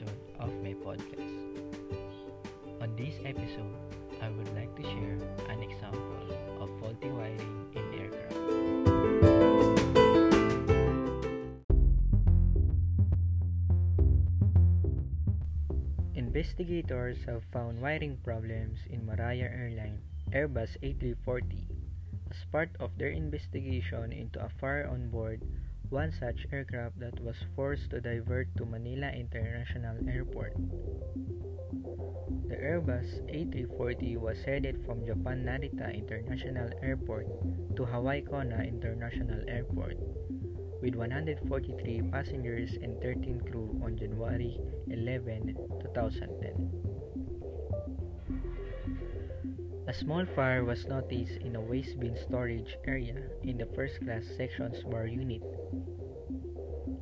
episode of my podcast. On this episode, I would like to share an example of faulty wiring in aircraft. Investigators have found wiring problems in Maraya Airline Airbus A340 as part of their investigation into a fire on board one such aircraft that was forced to divert to Manila International Airport. The Airbus A340 was headed from Japan Narita International Airport to Hawaii Kona International Airport with 143 passengers and 13 crew on January 11, 2010. A small fire was noticed in a waste bin storage area in the first class section's bar unit.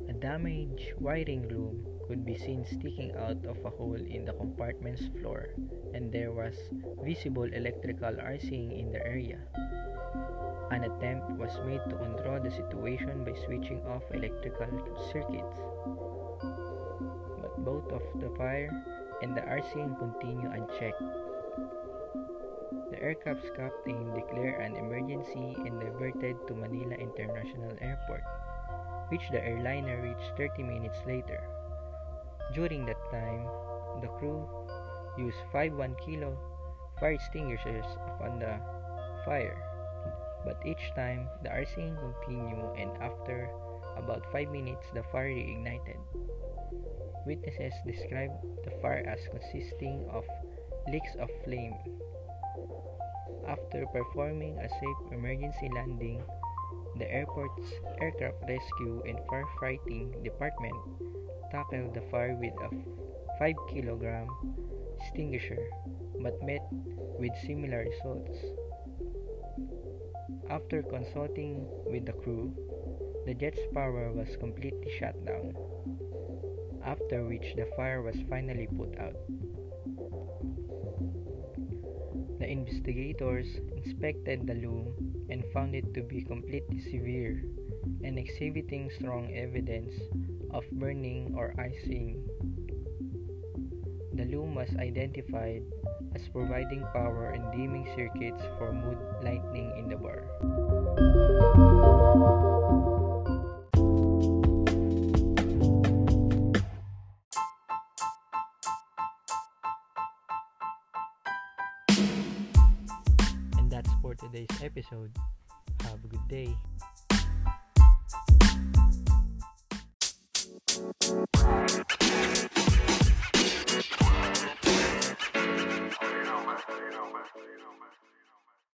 A damaged wiring loom could be seen sticking out of a hole in the compartment's floor, and there was visible electrical arcing in the area. An attempt was made to control the situation by switching off electrical circuits. But both of the fire and the arcing continue unchecked. The aircraft's captain declared an emergency and diverted to Manila International Airport, which the airliner reached 30 minutes later. During that time, the crew used 5 1 kilo fire extinguishers upon the fire, but each time the arcing continued and after about 5 minutes the fire reignited. Witnesses described the fire as consisting of leaks of flame. After performing a safe emergency landing, the airport's aircraft rescue and firefighting department tackled the fire with a 5 kilogram extinguisher but met with similar results. After consulting with the crew, the jet's power was completely shut down, after which the fire was finally put out. The investigators inspected the loom and found it to be completely severe and exhibiting strong evidence of burning or icing. The loom was identified as providing power and dimming circuits for mood lighting in the bar. For today's episode. Have a good day.